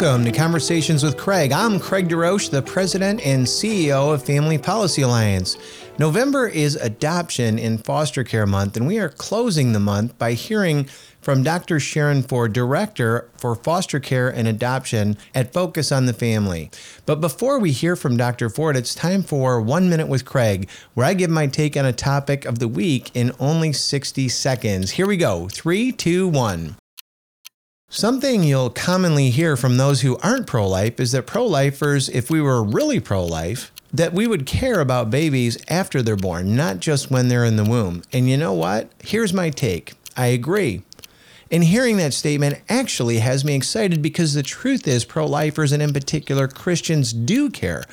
Welcome to Conversations with Craig. I'm Craig DeRoche, the president and CEO of Family Policy Alliance. November is Adoption and Foster Care Month, and we are closing the month by hearing from Dr. Sharen Ford, Director for Foster Care and Adoption at Focus on the Family. But before we hear from Dr. Ford, it's time for One Minute with Craig, where I give my take on a topic of the week in only 60 seconds. Here we go. Three, two, one. Something you'll commonly hear from those who aren't pro life is that pro lifers, if we were really pro life, that we would care about babies after they're born, not just when they're in the womb. And you know what? Here's my take I agree. And hearing that statement actually has me excited because the truth is, pro lifers and in particular Christians do care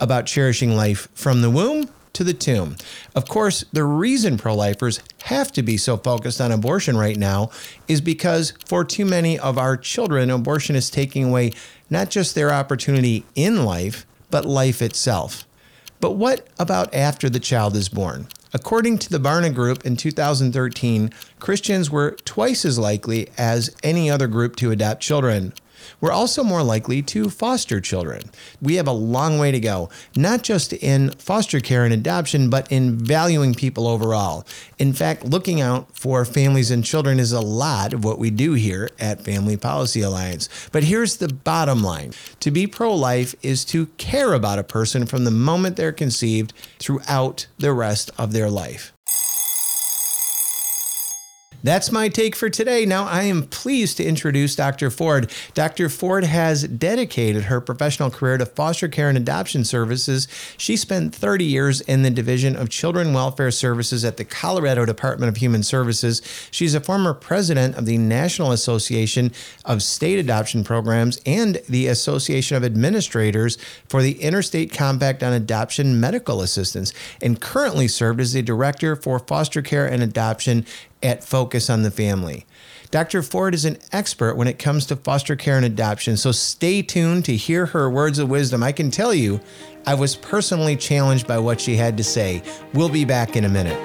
about cherishing life from the womb to the tomb. Of course, the reason pro lifers have to be so focused on abortion right now is because for too many of our children, abortion is taking away not just their opportunity in life, but life itself. But what about after the child is born? According to the Barna Group in 2013, Christians were twice as likely as any other group to adopt children. We're also more likely to foster children. We have a long way to go, not just in foster care and adoption, but in valuing people overall. In fact, looking out for families and children is a lot of what we do here at Family Policy Alliance. But here's the bottom line to be pro life is to care about a person from the moment they're conceived throughout the rest of their life. That's my take for today. Now, I am pleased to introduce Dr. Ford. Dr. Ford has dedicated her professional career to foster care and adoption services. She spent 30 years in the Division of Children Welfare Services at the Colorado Department of Human Services. She's a former president of the National Association of State Adoption Programs and the Association of Administrators for the Interstate Compact on Adoption Medical Assistance, and currently served as the director for foster care and adoption at Focus on the Family. Dr. Ford is an expert when it comes to foster care and adoption, so stay tuned to hear her words of wisdom. I can tell you, I was personally challenged by what she had to say. We'll be back in a minute.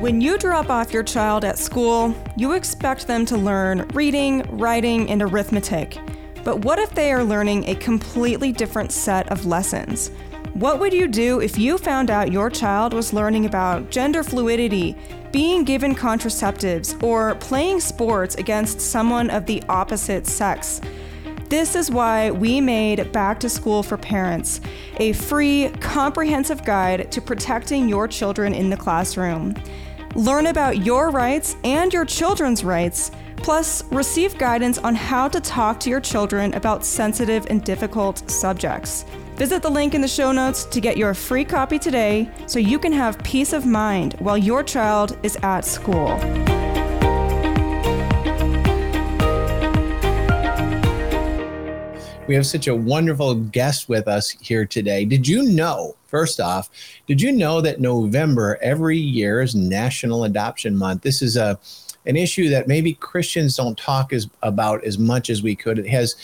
When you drop off your child at school, you expect them to learn reading, writing, and arithmetic. But what if they are learning a completely different set of lessons? What would you do if you found out your child was learning about gender fluidity, being given contraceptives, or playing sports against someone of the opposite sex? This is why we made Back to School for Parents, a free, comprehensive guide to protecting your children in the classroom. Learn about your rights and your children's rights, plus, receive guidance on how to talk to your children about sensitive and difficult subjects. Visit the link in the show notes to get your free copy today so you can have peace of mind while your child is at school. We have such a wonderful guest with us here today. Did you know, first off, did you know that November every year is National Adoption Month? This is a an issue that maybe Christians don't talk as about as much as we could. It has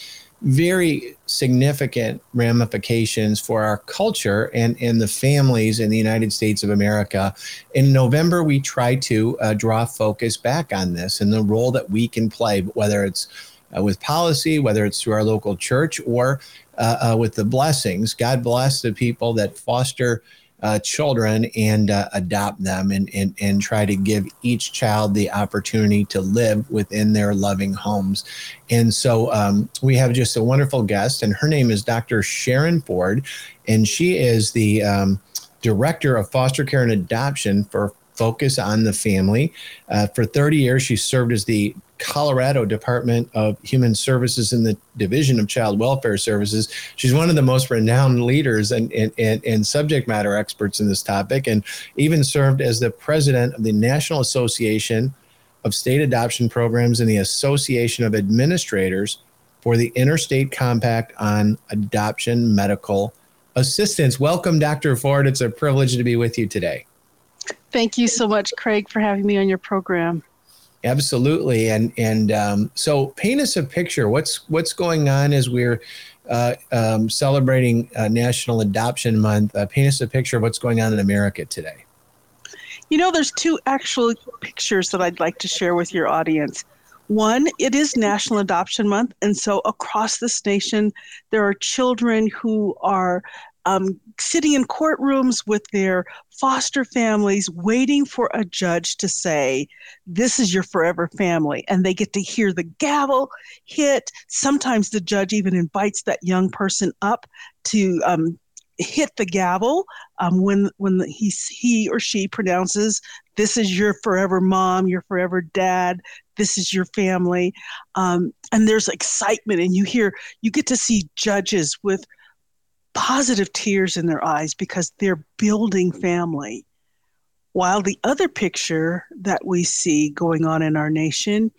very significant ramifications for our culture and, and the families in the United States of America. In November, we try to uh, draw focus back on this and the role that we can play, whether it's uh, with policy, whether it's through our local church or uh, uh with the blessings. God bless the people that foster uh, children and uh, adopt them and, and, and try to give each child the opportunity to live within their loving homes. And so um, we have just a wonderful guest, and her name is Dr. Sharen Ford, and she is the um, director of foster care and adoption for Focus on the Family. Uh, for 30 years, she served as the Colorado Department of Human Services in the Division of Child Welfare Services. She's one of the most renowned leaders and, and, and, and, subject matter experts in this topic, and even served as the president of the National Association of State Adoption Programs and the Association of Administrators for the Interstate Compact on Adoption Medical Assistance. Welcome, Dr. Ford. It's a privilege to be with you today. Thank you so much, Craig, for having me on your program. Absolutely, and and um, so paint us a picture. What's what's going on as we're uh, um, celebrating uh, National Adoption Month? Uh, paint us a picture of what's going on in America today. You know, there's two actual pictures that I'd like to share with your audience. One, it is National Adoption Month, and so across this nation, there are children who are um, sitting in courtrooms with their foster families, waiting for a judge to say, This is your forever family. And they get to hear the gavel hit. Sometimes the judge even invites that young person up to um, hit the gavel um, when when he he or she pronounces this is your forever mom, your forever dad, this is your family, um, and there's excitement, and you hear you get to see judges with positive tears in their eyes because they're building family. While the other picture that we see going on in our nation,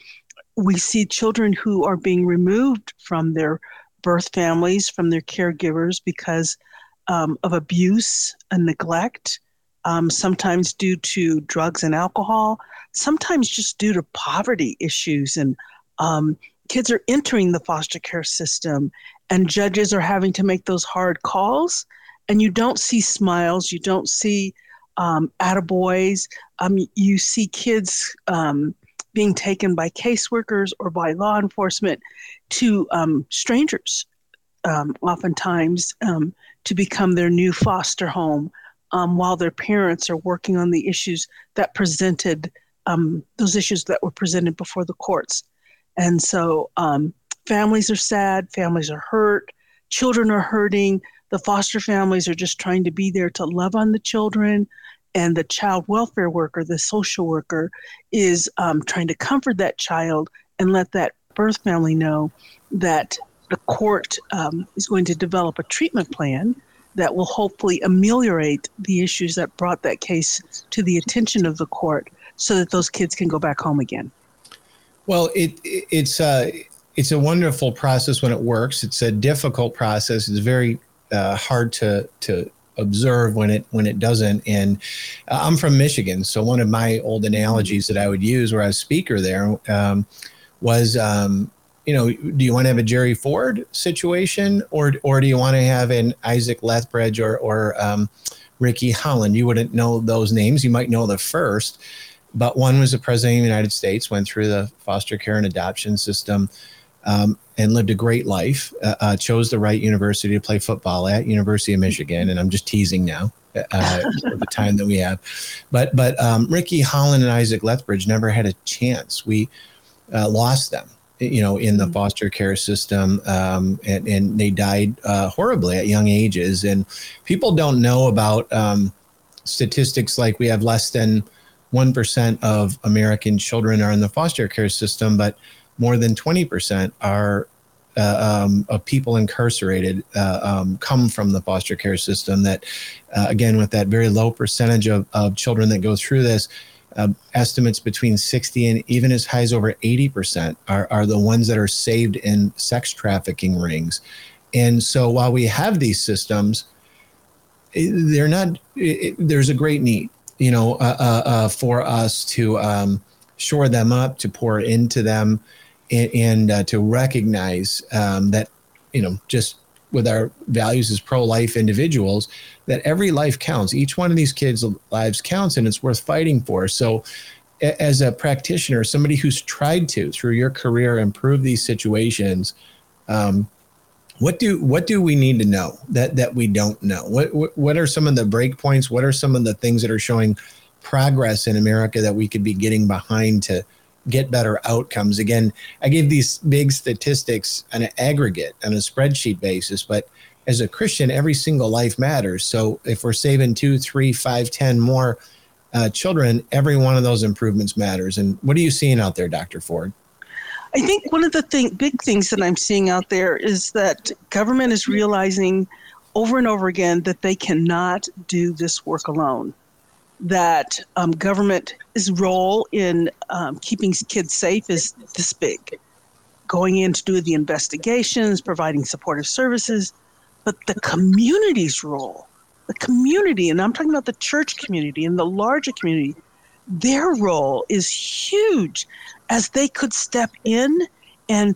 we see children who are being removed from their birth families, from their caregivers because um, of abuse and neglect, um, sometimes due to drugs and alcohol, sometimes just due to poverty issues. And um, kids are entering the foster care system, and judges are having to make those hard calls. And you don't see smiles, you don't see um, attaboys, um, you see kids um, being taken by caseworkers or by law enforcement to um, strangers, um, oftentimes um, to become their new foster home while their parents are working on the issues that presented those issues that were presented before the courts. And so um, families are sad, families are hurt, children are hurting. The foster families are just trying to be there to love on the children. And the child welfare worker, the social worker, is um, trying to comfort that child and let that birth family know that the court um, is going to develop a treatment plan that will hopefully ameliorate the issues that brought that case to the attention of the court so that those kids can go back home again. Well, it, it's a, it's a wonderful process when it works. It's a difficult process. It's very uh, hard to, to observe when it when it doesn't. And uh, I'm from Michigan, so one of my old analogies that I would use where I was speaker there um, was um, you know, do you want to have a Jerry Ford situation, or or do you want to have an Isaac Lethbridge or or um, Ricky Holland? You wouldn't know those names. You might know the first, but one was the president of the United States, went through the foster care and adoption system, um, and lived a great life. Uh, uh, chose the right university to play football at, University of Michigan, and I'm just teasing now. Uh, the time that we have, but but um, Ricky Holland and Isaac Lethbridge never had a chance. We uh, lost them you know, in the mm-hmm. foster care system, um, and, and, they died uh, horribly at young ages. And people don't know about um, statistics like we have less than one percent of American children are in the foster care system, but more than twenty percent are uh, um, of people incarcerated uh, um, come from the foster care system. That, uh, again, with that very low percentage of, of children that go through this, uh, estimates between 60 and even as high as over 80% are, are the ones that are saved in sex trafficking rings. And so while we have these systems, they're not, it, there's a great need, you know, uh, uh, uh, for us to um, shore them up, to pour into them, and, and uh, to recognize um, that, you know, just with our values as pro-life individuals that every life counts. Each one of these kids lives counts and it's worth fighting for. So as a practitioner somebody who's tried to through your career improve these situations um, what do what do we need to know that that we don't know what, what what are some of the breakpoints what are some of the things that are showing progress in america that we could be getting behind to get better outcomes. Again, I gave these big statistics on an aggregate, on a spreadsheet basis, but as a Christian, every single life matters. So if we're saving two, three, five, ten more uh, children, every one of those improvements matters. And what are you seeing out there, Dr. Ford? I think one of the thing, big things that I'm seeing out there is that government is realizing over and over again that they cannot do this work alone. That um, government's role in um, keeping kids safe is this big. Going in to do the investigations, providing supportive services, but the community's role, the community, and I'm talking about the church community and the larger community, their role is huge as they could step in and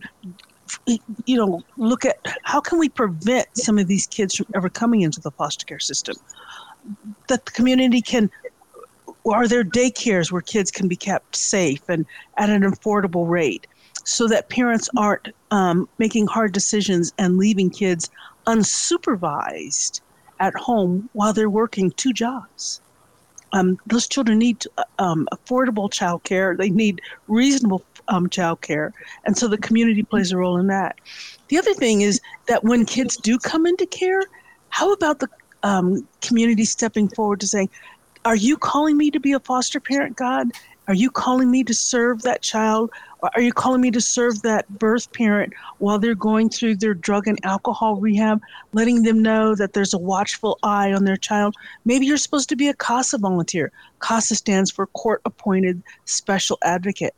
you know look at how can we prevent some of these kids from ever coming into the foster care system that the community can are there daycares where kids can be kept safe and at an affordable rate so that parents aren't um, making hard decisions and leaving kids unsupervised at home while they're working two jobs? Um, those children need um, affordable child care. They need reasonable um, child care. And so the community plays a role in that. The other thing is that when kids do come into care, how about the um, community stepping forward to saying, Are you calling me to be a foster parent, God? Are you calling me to serve that child? Are you calling me to serve that birth parent while they're going through their drug and alcohol rehab, letting them know that there's a watchful eye on their child? Maybe you're supposed to be a CASA volunteer. CASA stands for Court Appointed Special Advocate.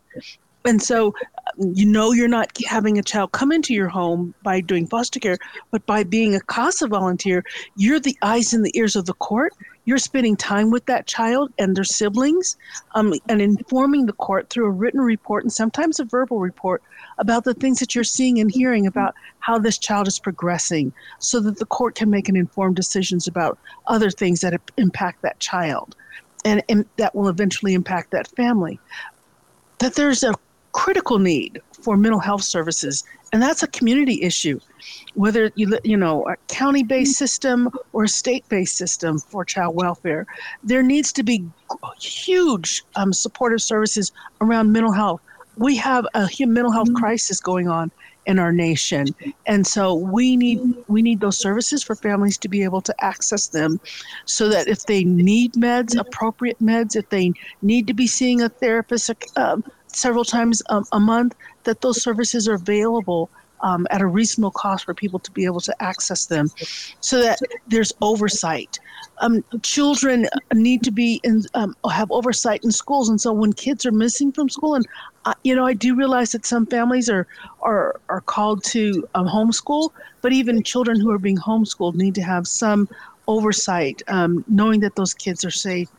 And so you know you're not having a child come into your home by doing foster care, but by being a CASA volunteer, you're the eyes and the ears of the court. You're spending time with that child and their siblings um, and informing the court through a written report and sometimes a verbal report about the things that you're seeing and hearing about how this child is progressing so that the court can make an informed decisions about other things that impact that child and, and that will eventually impact that family that there's a critical need for mental health services, and that's a community issue. Whether you you know a county-based system or a state-based system for child welfare, there needs to be huge um, supportive services around mental health. We have a mental health crisis going on in our nation, and so we need we need those services for families to be able to access them, so that if they need meds, appropriate meds, if they need to be seeing a therapist, um, several times a, a month, that those services are available um, at a reasonable cost for people to be able to access them so that there's oversight. Um, children need to be in, um, have oversight in schools. And so when kids are missing from school, and uh, you know, I do realize that some families are, are, are called to um, homeschool, but even children who are being homeschooled need to have some oversight, um, knowing that those kids are safe.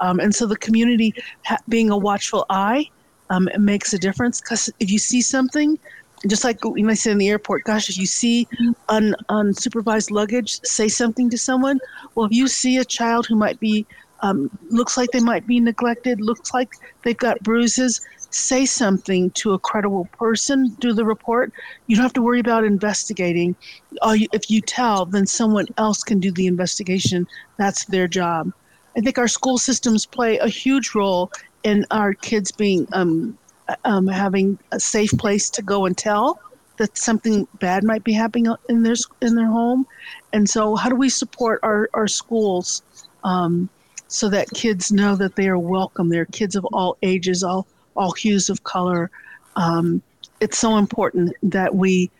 Um, and so the community ha- being a watchful eye um, it makes a difference because if you see something, just like you might say in the airport, gosh, if you see un, unsupervised luggage, say something to someone. Well, if you see a child who might be, um, looks like they might be neglected, looks like they've got bruises, say something to a credible person, do the report. You don't have to worry about investigating. if you tell, then someone else can do the investigation. That's their job. I think our school systems play a huge role in our kids being um, um, having a safe place to go and tell that something bad might be happening in their in their home, and so how do we support our our schools um, so that kids know that they are welcome? They're kids of all ages, all all hues of color. Um, it's so important that we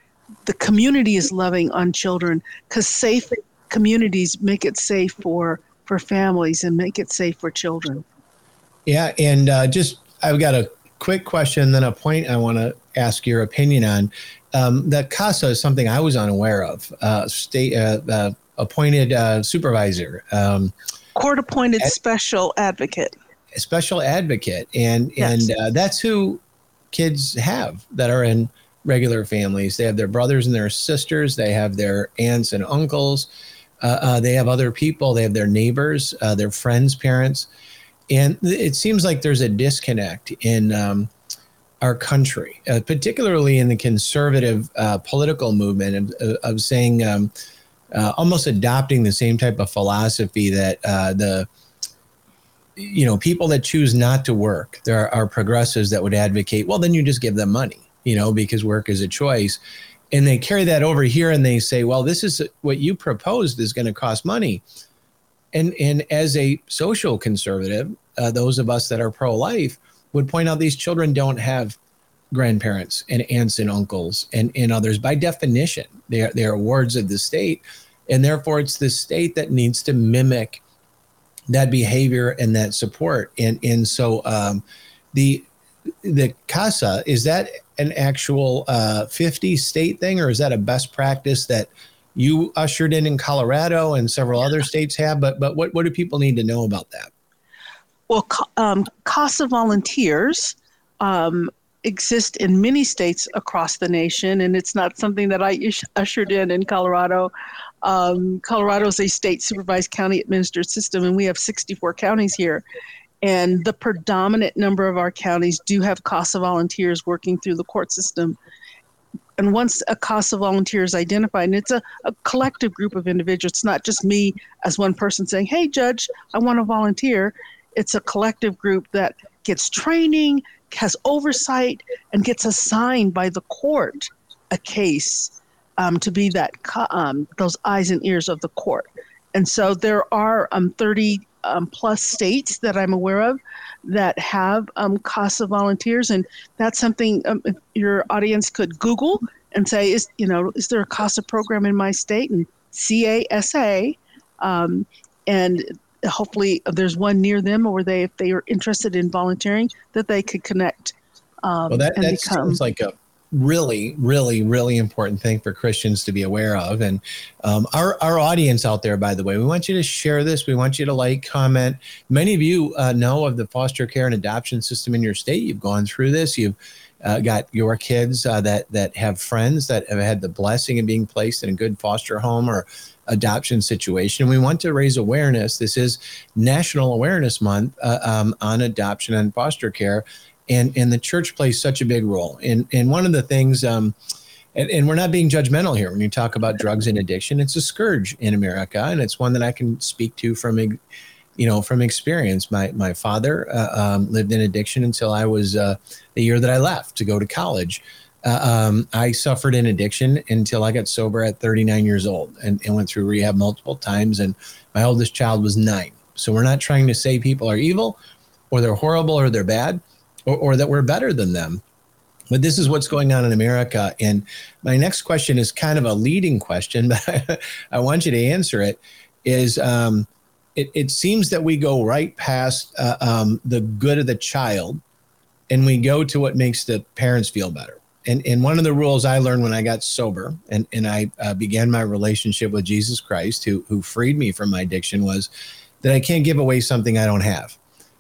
the community is loving on children because safe communities make it safe for for families and make it safe for children. Yeah, and uh, just I've got a quick question, then a point I want to ask your opinion on. Um, that CASA is something I was unaware of. Uh, state uh, uh appointed uh, supervisor, um, court appointed ad- special advocate, special advocate, and yes. and uh, that's who kids have that are in regular families. They have their brothers and their sisters. They have their aunts and uncles. they have other people. They have their neighbors, their friends' parents and it seems like there's a disconnect in um, our country, uh, particularly in the conservative uh, political movement of, of saying um, uh, almost adopting the same type of philosophy that uh, the you know people that choose not to work there are progressives that would advocate well then you just give them money you know because work is a choice. And they carry that over here and they say well this is what you proposed is going to cost money and and as a social conservative, uh, those of us that are pro-life would point out these children don't have grandparents and aunts and uncles and, and others. By definition they are, they are wards of the state and therefore it's the state that needs to mimic that behavior and that support. And and so um, the the casa is that an actual uh, 50 state thing or is that a best practice that you ushered in in Colorado and several other states have. But but what what do people need to know about that? Well, um, CASA volunteers um, exist in many states across the nation, and it's not something that I ushered in in Colorado. Um, Colorado is a state supervised county administered system, and we have 64 counties here. And the predominant number of our counties do have CASA volunteers working through the court system. And once a CASA volunteer is identified, and it's a, a collective group of individuals, it's not just me as one person saying, Hey, judge, I want to volunteer. It's a collective group that gets training, has oversight, and gets assigned by the court a case um, to be that um, those eyes and ears of the court. And so there are um, 30 um, plus states that I'm aware of that have um, CASA volunteers, and that's something um, your audience could Google and say, is you know, is there a CASA program in my state? And CASA, um, and hopefully there's one near them, or they, if they are interested in volunteering, that they could connect. Um, well, that, that become, sounds like a really, really, really important thing for Christians to be aware of. And um, our, our audience out there, by the way, we want you to share this. We want you to like, comment. Many of you uh, know of the foster care and adoption system in your state. You've gone through this. You've uh, got your kids uh, that that have friends that have had the blessing of being placed in a good foster home or adoption situation. We want to raise awareness. This is National Awareness Month uh, um, on adoption and foster care and and the church plays such a big role. And and one of the things, um, and, and we're not being judgmental here when you talk about drugs and addiction. It's a scourge in America, and it's one that I can speak to from, you know, from experience. My my father uh, um, lived in addiction until I was uh, the year that I left to go to college. Uh, um, I suffered in addiction until I got sober at 39 years old and, and went through rehab multiple times. And my oldest child was nine. So we're not trying to say people are evil or they're horrible or they're bad or, or that we're better than them. But this is what's going on in America. And my next question is kind of a leading question, but I want you to answer it. Is um, it, it seems that we go right past uh, um, the good of the child and we go to what makes the parents feel better. And, and one of the rules I learned when I got sober and, and I uh, began my relationship with Jesus Christ, who, who freed me from my addiction, was that I can't give away something I don't have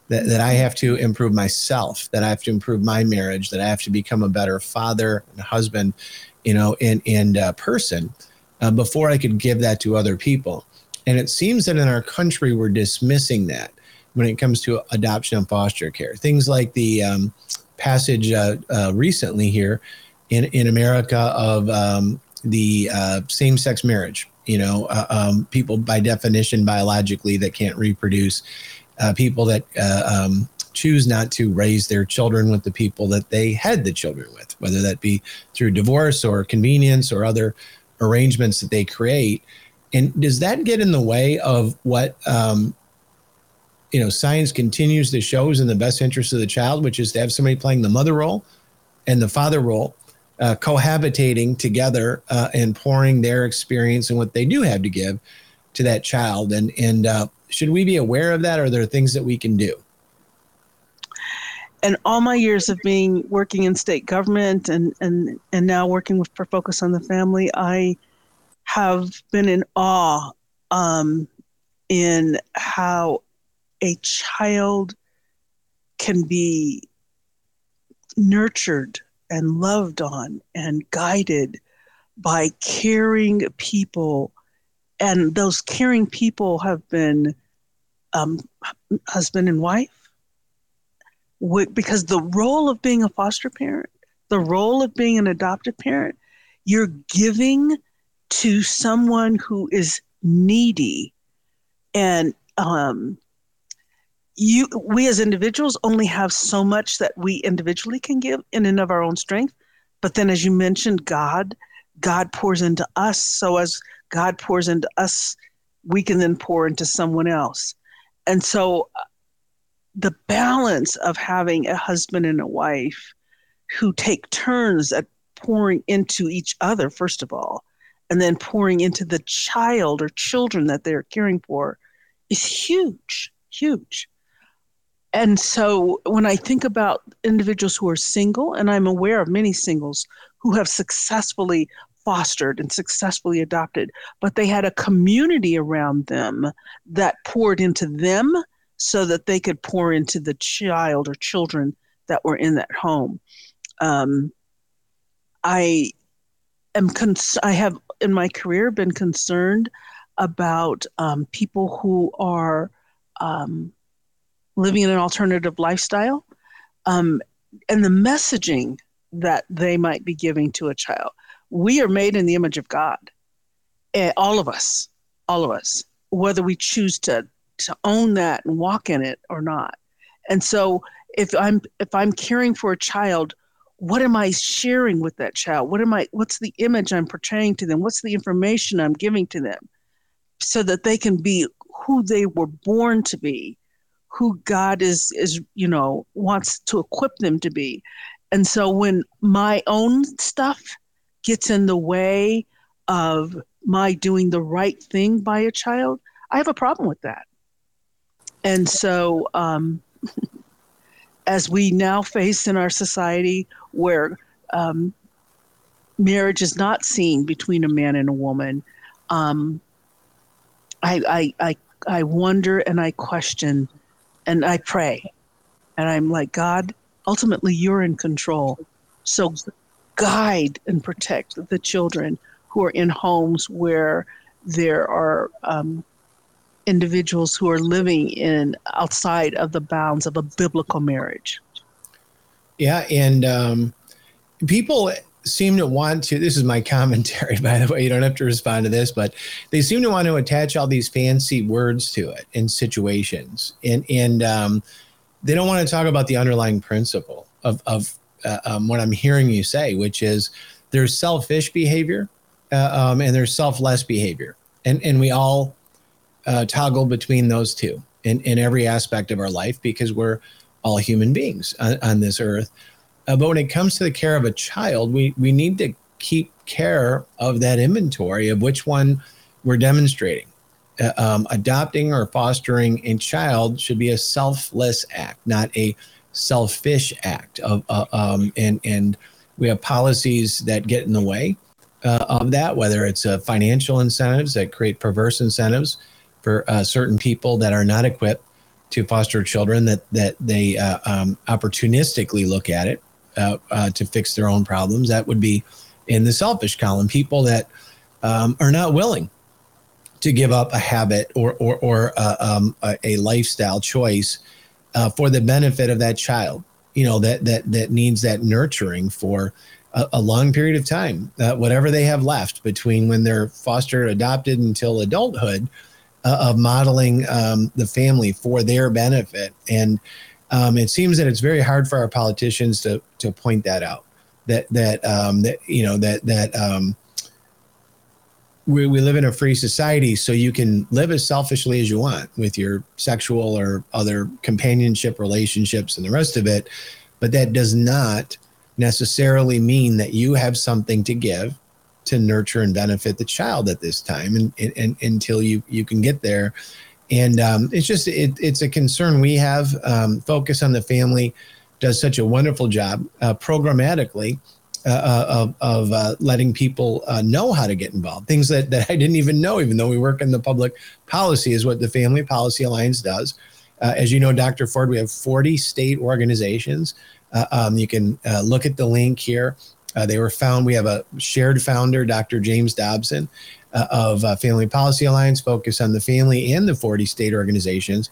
that, that I have to improve myself, that I have to improve my marriage, that I have to become a better father and husband, you know, and, and uh, person uh, before I could give that to other people. And it seems that in our country, we're dismissing that when it comes to adoption and foster care. Things like the um, passage uh, uh recently here in, in America of um, the uh, same sex marriage, you know, uh, um, people by definition biologically that can't reproduce uh, people that uh, um, choose not to raise their children with the people that they had the children with, whether that be through divorce or convenience or other arrangements that they create. And does that get in the way of what um, you know science continues to show is in the best interest of the child, which is to have somebody playing the mother role and the father role, uh, cohabitating together uh, and pouring their experience and what they do have to give to that child. And and uh, should we be aware of that? Or are there things that we can do? And all my years of being working in state government and and and now working with for focus on the family i have been in awe um, in how a child can be nurtured and loved on and guided by caring people and those caring people have been um, husband and wife. Because the role of being a foster parent the role of being an adoptive parent you're giving to someone who is needy. And um, you we as individuals only have so much that we individually can give in and of our own strength. But then as you mentioned god god pours into us. So as God pours into us, we can then pour into someone else. And so uh, the balance of having a husband and a wife who take turns at pouring into each other, first of all, and then pouring into the child or children that they're caring for is huge, huge. And so when I think about individuals who are single, and I'm aware of many singles who have successfully fostered and successfully adopted, but they had a community around them that poured into them so that they could pour into the child or children that were in that home. Um, I am cons- I have in my career been concerned about um, people who are um, living in an alternative lifestyle, um, and the messaging that they might be giving to a child. We are made in the image of God, eh, all of us, all of us, whether we choose to to own that and walk in it or not. And so, if I'm if I'm caring for a child, what am I sharing with that child? What am I? What's the image I'm portraying to them? What's the information I'm giving to them, so that they can be who they were born to be, who God is is you know wants to equip them to be. And so when my own stuff gets in the way of my doing the right thing by a child, I have a problem with that. And so, um, as we now face in our society where um, marriage is not seen between a man and a woman, um, I, I, I, I wonder and I question and I pray. And I'm like, God, ultimately you're in control. So guide and protect the children who are in homes where there are um, individuals who are living in outside of the bounds of a biblical marriage. Yeah, and um, people seem to want to. This is my commentary, by the way. You don't have to respond to this, but they seem to want to attach all these fancy words to it in situations, and and um, they don't want to talk about the underlying principle of of uh, um, what I'm hearing you say, which is there's selfish behavior uh, um, and there's selfless behavior, and and we all uh, toggle between those two in, in every aspect of our life because we're all human beings on, on this earth. Uh, but when it comes to the care of a child, we, we need to keep care of that inventory of which one we're demonstrating. Uh, um, adopting or fostering a child should be a selfless act, not a selfish act. Of uh, um, and and we have policies that get in the way uh, of that, whether it's uh, financial incentives that create perverse incentives for uh, certain people that are not equipped to foster children that that they uh, um, opportunistically look at it uh, to fix their own problems. That would be in the selfish column. People that um, are not willing to give up a habit or or, or um, a, a, lifestyle choice uh, for the benefit of that child. You know that that that needs that nurturing for a, a long period of time, whatever they have left between when they're fostered, adopted until adulthood uh, of modeling um, the family for their benefit. And um, it seems that it's very hard for our politicians to to point that out. That that um, that you know that that um, we we live in a free society, so you can live as selfishly as you want with your sexual or other companionship relationships and the rest of it. But that does not necessarily mean that you have something to give to nurture and benefit the child at this time and, and, and until you you can get there and um, it's just it, it's a concern we have um, focus on the family does such a wonderful job uh, programmatically uh, uh of, of uh, letting people know how to get involved things that, that i didn't even know even though we work in the public policy is what the family policy alliance does as you know dr ford we have 40 state organizations um, you can look at the link here they were found. We have a shared founder, Dr. James Dobson, of Family Policy Alliance, focus on the family and the 40 state organizations.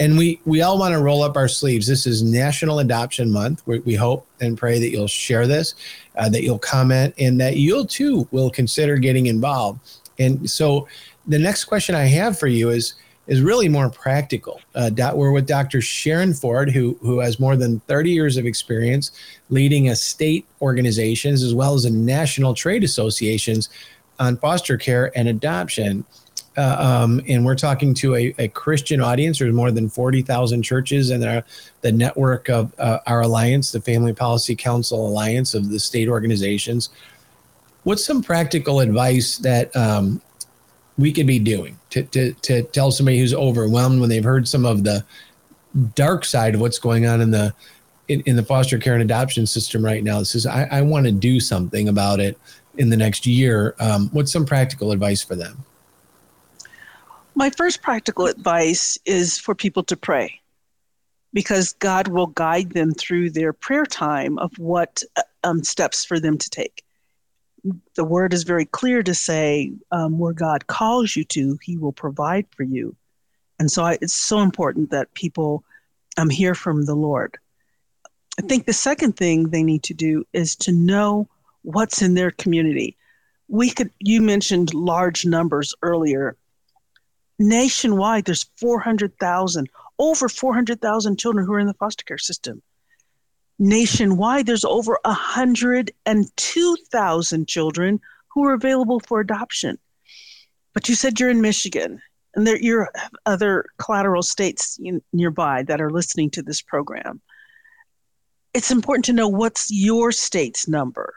And we we all want to roll up our sleeves. This is National Adoption Month. We, we hope and pray that you'll share this, uh, that you'll comment, and that you'll too will consider getting involved. And so, the next question I have for you is is really more practical. Uh, we're with Dr. Sharen Ford, who who has more than 30 years of experience leading a state organizations as well as a national trade associations on foster care and adoption. Uh, um, and we're talking to a, a, Christian audience. There's more than 40,000 churches in our, the network of uh, our alliance, the Family Policy Council Alliance of the state organizations. What's some practical advice that um, we could be doing to, to, to tell somebody who's overwhelmed when they've heard some of the dark side of what's going on in the in, in the foster care and adoption system right now says I, I want to do something about it in the next year um, what's some practical advice for them my first practical advice is for people to pray because god will guide them through their prayer time of what um, steps for them to take the word is very clear to say um, where God calls you to, He will provide for you. And so I, it's so important that people I'm here from the Lord. I think the second thing they need to do is to know what's in their community. We could you mentioned large numbers earlier. Nationwide there's 400,000 over 400,000 children who are in the foster care system. Nationwide there's over 102,000 children who are available for adoption. But you said you're in Michigan and there you're other collateral states in, nearby that are listening to this program. It's important to know what's your state's number.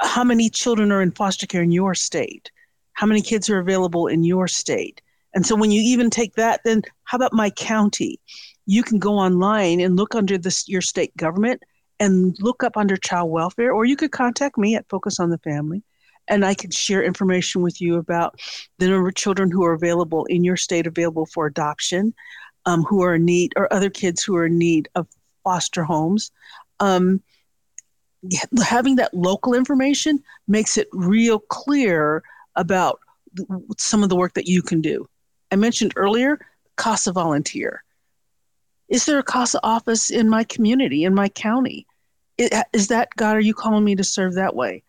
How many children are in foster care in your state? How many kids are available in your state? And so when you even take that, then how about my county? You can go online and look under this your state government and look up under child welfare, or you could contact me at Focus on the Family and I can share information with you about the number of children who are available in your state available for adoption, um, who are in need, or other kids who are in need of foster homes. Um, having that local information makes it real clear about some of the work that you can do. I mentioned earlier CASA volunteer. Is there a CASA office in my community, in my county? Is that, God, are you calling me to serve that way?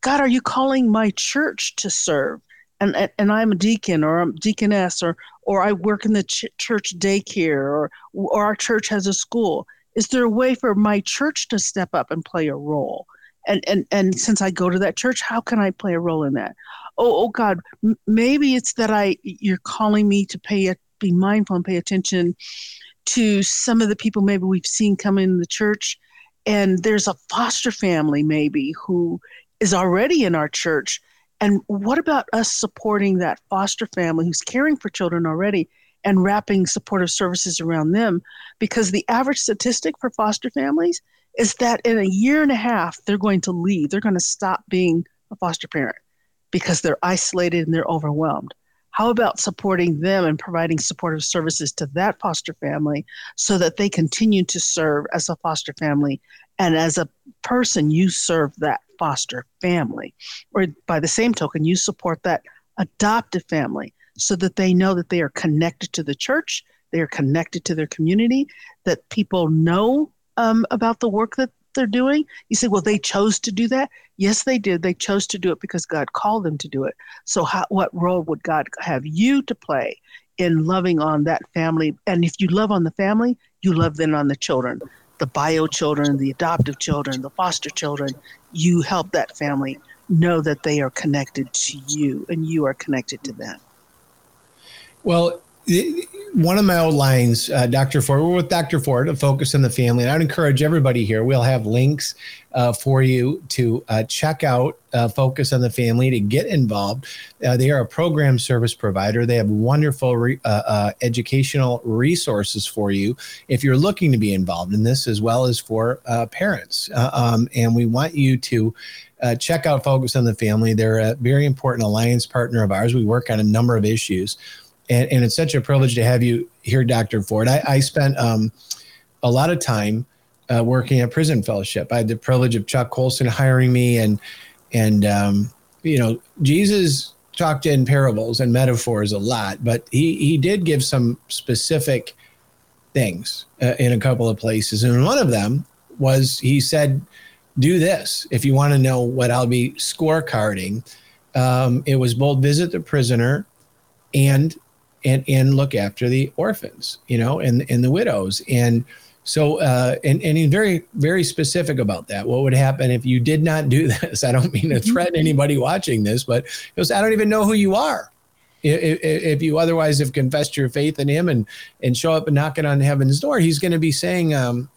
God, are you calling my church to serve? And, and, and I'm a deacon or I'm deaconess or, or I work in the ch- church daycare or, or our church has a school. Is there a way for my church to step up and play a role? And, and, and since I go to that church, how can I play a role in that? Oh, oh God, m- maybe it's that I, you're calling me to pay, a, be mindful and pay attention to some of the people maybe we've seen come in the church and there's a foster family maybe who is already in our church. And what about us supporting that foster family who's caring for children already and wrapping supportive services around them? Because the average statistic for foster families is that in a year and a half, they're going to leave. They're going to stop being a foster parent because they're isolated and they're overwhelmed. How about supporting them and providing supportive services to that foster family so that they continue to serve as a foster family and as a person, you serve that foster family. Or by the same token, you support that adoptive family so that they know that they are connected to the church, they are connected to their community, that people know um, about the work that they're doing. You say, well, they chose to do that. Yes, they did. They chose to do it because God called them to do it. So, how, what role would God have you to play in loving on that family? And if you love on the family, you love then on the children the bio children, the adoptive children, the foster children, you help that family know that they are connected to you and you are connected to them. Well, one of my old lines, uh, Dr. Ford, we're with Dr. Ford, a focus on the family. And I'd encourage everybody here, we'll have links uh, for you to uh, check out uh, Focus on the Family to get involved. Uh, they are a program service provider. They have wonderful re- uh, educational resources for you if you're looking to be involved in this, as well as for parents. Um, and we want you to uh, check out Focus on the Family. They're a very important alliance partner of ours. We work on a number of issues and, and it's such a privilege to have you here, Dr. Ford. I, I spent um, a lot of time uh, working at Prison Fellowship. I had the privilege of Chuck Colson hiring me, and and um, you know Jesus talked in parables and metaphors a lot, but he he did give some specific things uh, in a couple of places, and one of them was he said, "Do this if you want to know what I'll be scorecarding." Um, it was both visit the prisoner and and and look after the orphans, you know, and and the widows. And so, uh, and and he's very very specific about that. What would happen if you did not do this? I don't mean to mm-hmm. threaten anybody watching this, but he goes, I don't even know who you are. If, if you otherwise have confessed your faith in him and and show up and knocking on heaven's door, he's going to be saying, um,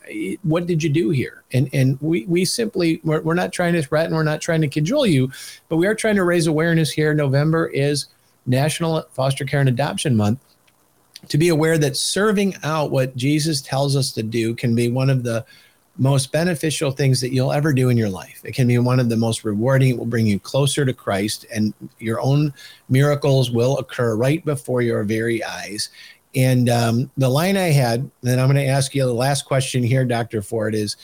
"What did you do here?" And and we we simply we're, we're not trying to threaten, we're not trying to cajole you, but we are trying to raise awareness here. November is National Foster Care and Adoption Month to be aware that serving out what Jesus tells us to do can be one of the most beneficial things that you'll ever do in your life. It can be one of the most rewarding. It will bring you closer to Christ, and your own miracles will occur right before your very eyes. And um, the line I had, then I'm going to ask you the last question here, Dr. Ford, is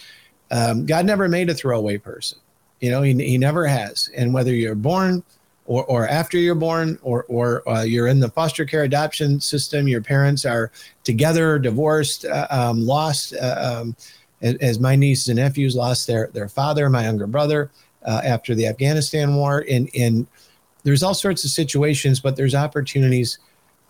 um, God never made a throwaway person. You know, he, he never has. And whether you're born or, or after you're born, or, or uh, you're in the foster care adoption system, your parents are together, divorced, uh, um, lost, uh, um, as, my nieces and nephews lost their, their father, my younger brother, uh, after the Afghanistan war. And, and there's all sorts of situations, but there's opportunities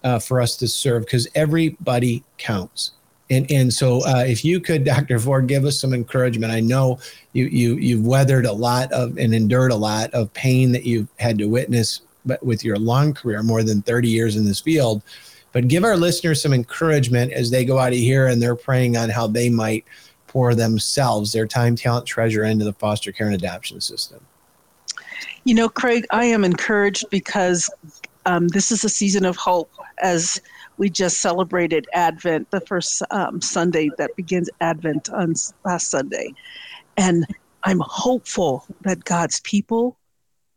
uh, for us to serve because everybody counts. And, and so, uh, if you could, Dr. Ford, give us some encouragement. I know you, you, you've weathered a lot of and endured a lot of pain that you've had to witness but with your long career, more than 30 years in this field. But give our listeners some encouragement as they go out of here and they're praying on how they might pour themselves, their time, talent, treasure into the foster care and adoption system. You know, Craig, I am encouraged because um, this is a season of hope as we just celebrated Advent, the first um, Sunday that begins Advent on last Sunday. And I'm hopeful that God's people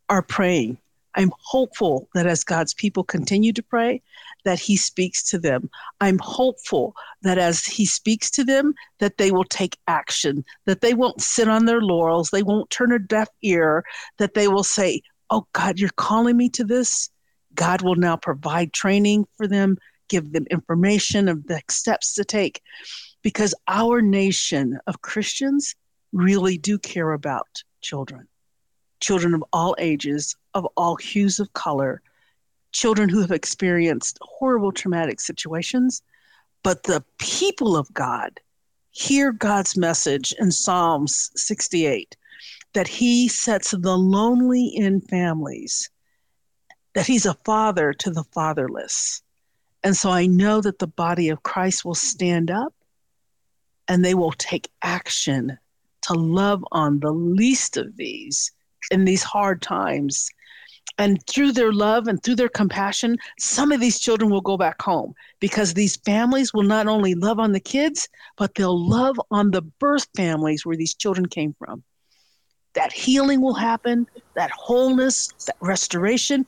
are praying. I'm hopeful that as God's people continue to pray, that He speaks to them. I'm hopeful that as He speaks to them, that they will take action, that they won't sit on their laurels, they won't turn a deaf ear, that they will say, Oh God, you're calling me to this. God will now provide training for them, give them information of the steps to take, because our nation of Christians really do care about children, children of all ages, of all hues of color, children who have experienced horrible traumatic situations. But the people of God hear God's message in Psalms 68 that He sets the lonely in families, that He's a father to the fatherless. And so I know that the body of Christ will stand up and they will take action to love on the least of these in these hard times. And through their love and through their compassion, some of these children will go back home because these families will not only love on the kids, but they'll love on the birth families where these children came from. That healing will happen, that wholeness, that restoration.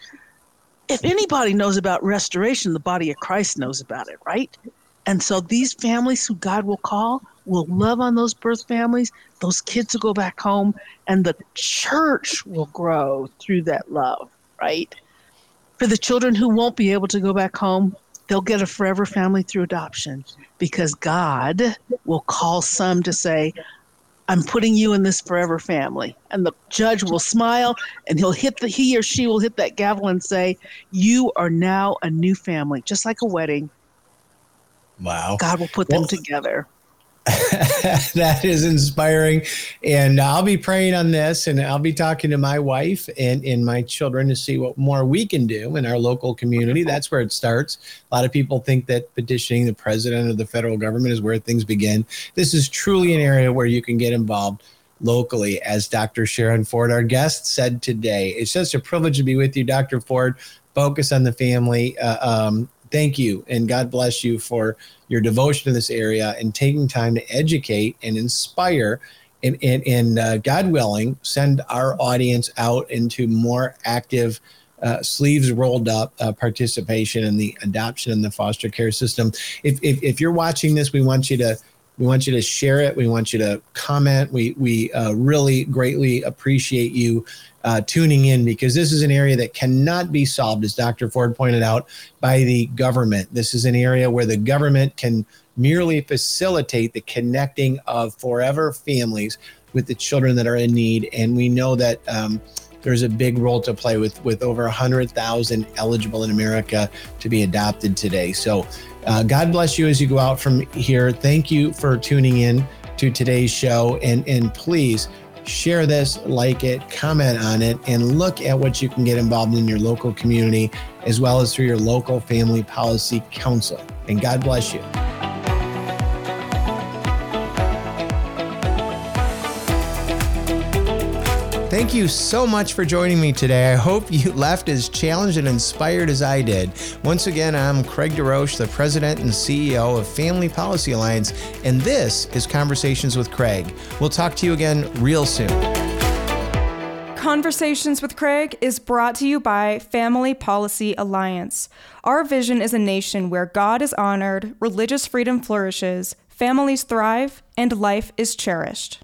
If anybody knows about restoration, the body of Christ knows about it, right? And so these families who God will call will love on those birth families. Those kids will go back home, and the church will grow through that love, right? For the children who won't be able to go back home, they'll get a forever family through adoption because God will call some to say, I'm putting you in this forever family. And the judge will smile and he'll hit the he or she will hit that gavel and say, You are now a new family, just like a wedding. Wow. God will put well, them together. that is inspiring. And I'll be praying on this and I'll be talking to my wife and, and my children to see what more we can do in our local community. That's where it starts. A lot of people think that petitioning the president of the federal government is where things begin. This is truly an area where you can get involved locally, as Dr. Sharen Ford, our guest, said today. It's just a privilege to be with you, Dr. Ford. Focus on the family. Uh, um, thank you and God bless you for your devotion to this area and taking time to educate and inspire and, and, and uh, God willing, send our audience out into more active, uh, sleeves rolled up uh, participation in the adoption and the foster care system. If, if, if you're watching this, we want you to we want you to share it. We want you to comment. We we uh, really greatly appreciate you uh, tuning in because this is an area that cannot be solved, as Dr. Ford pointed out, by the government. This is an area where the government can merely facilitate the connecting of forever families with the children that are in need, and we know that. Um, there's a big role to play with with over 100,000 eligible in America to be adopted today. So uh, God bless you as you go out from here. Thank you for tuning in to today's show. And, and please share this, like it, comment on it, and look at what you can get involved in your local community as well as through your local family policy council. And God bless you. Thank you so much for joining me today. I hope you left as challenged and inspired as I did. Once again, I'm Craig DeRoche, the President and CEO of Family Policy Alliance, and this is Conversations with Craig. We'll talk to you again real soon. Conversations with Craig is brought to you by Family Policy Alliance. Our vision is a nation where God is honored, religious freedom flourishes, families thrive, and life is cherished.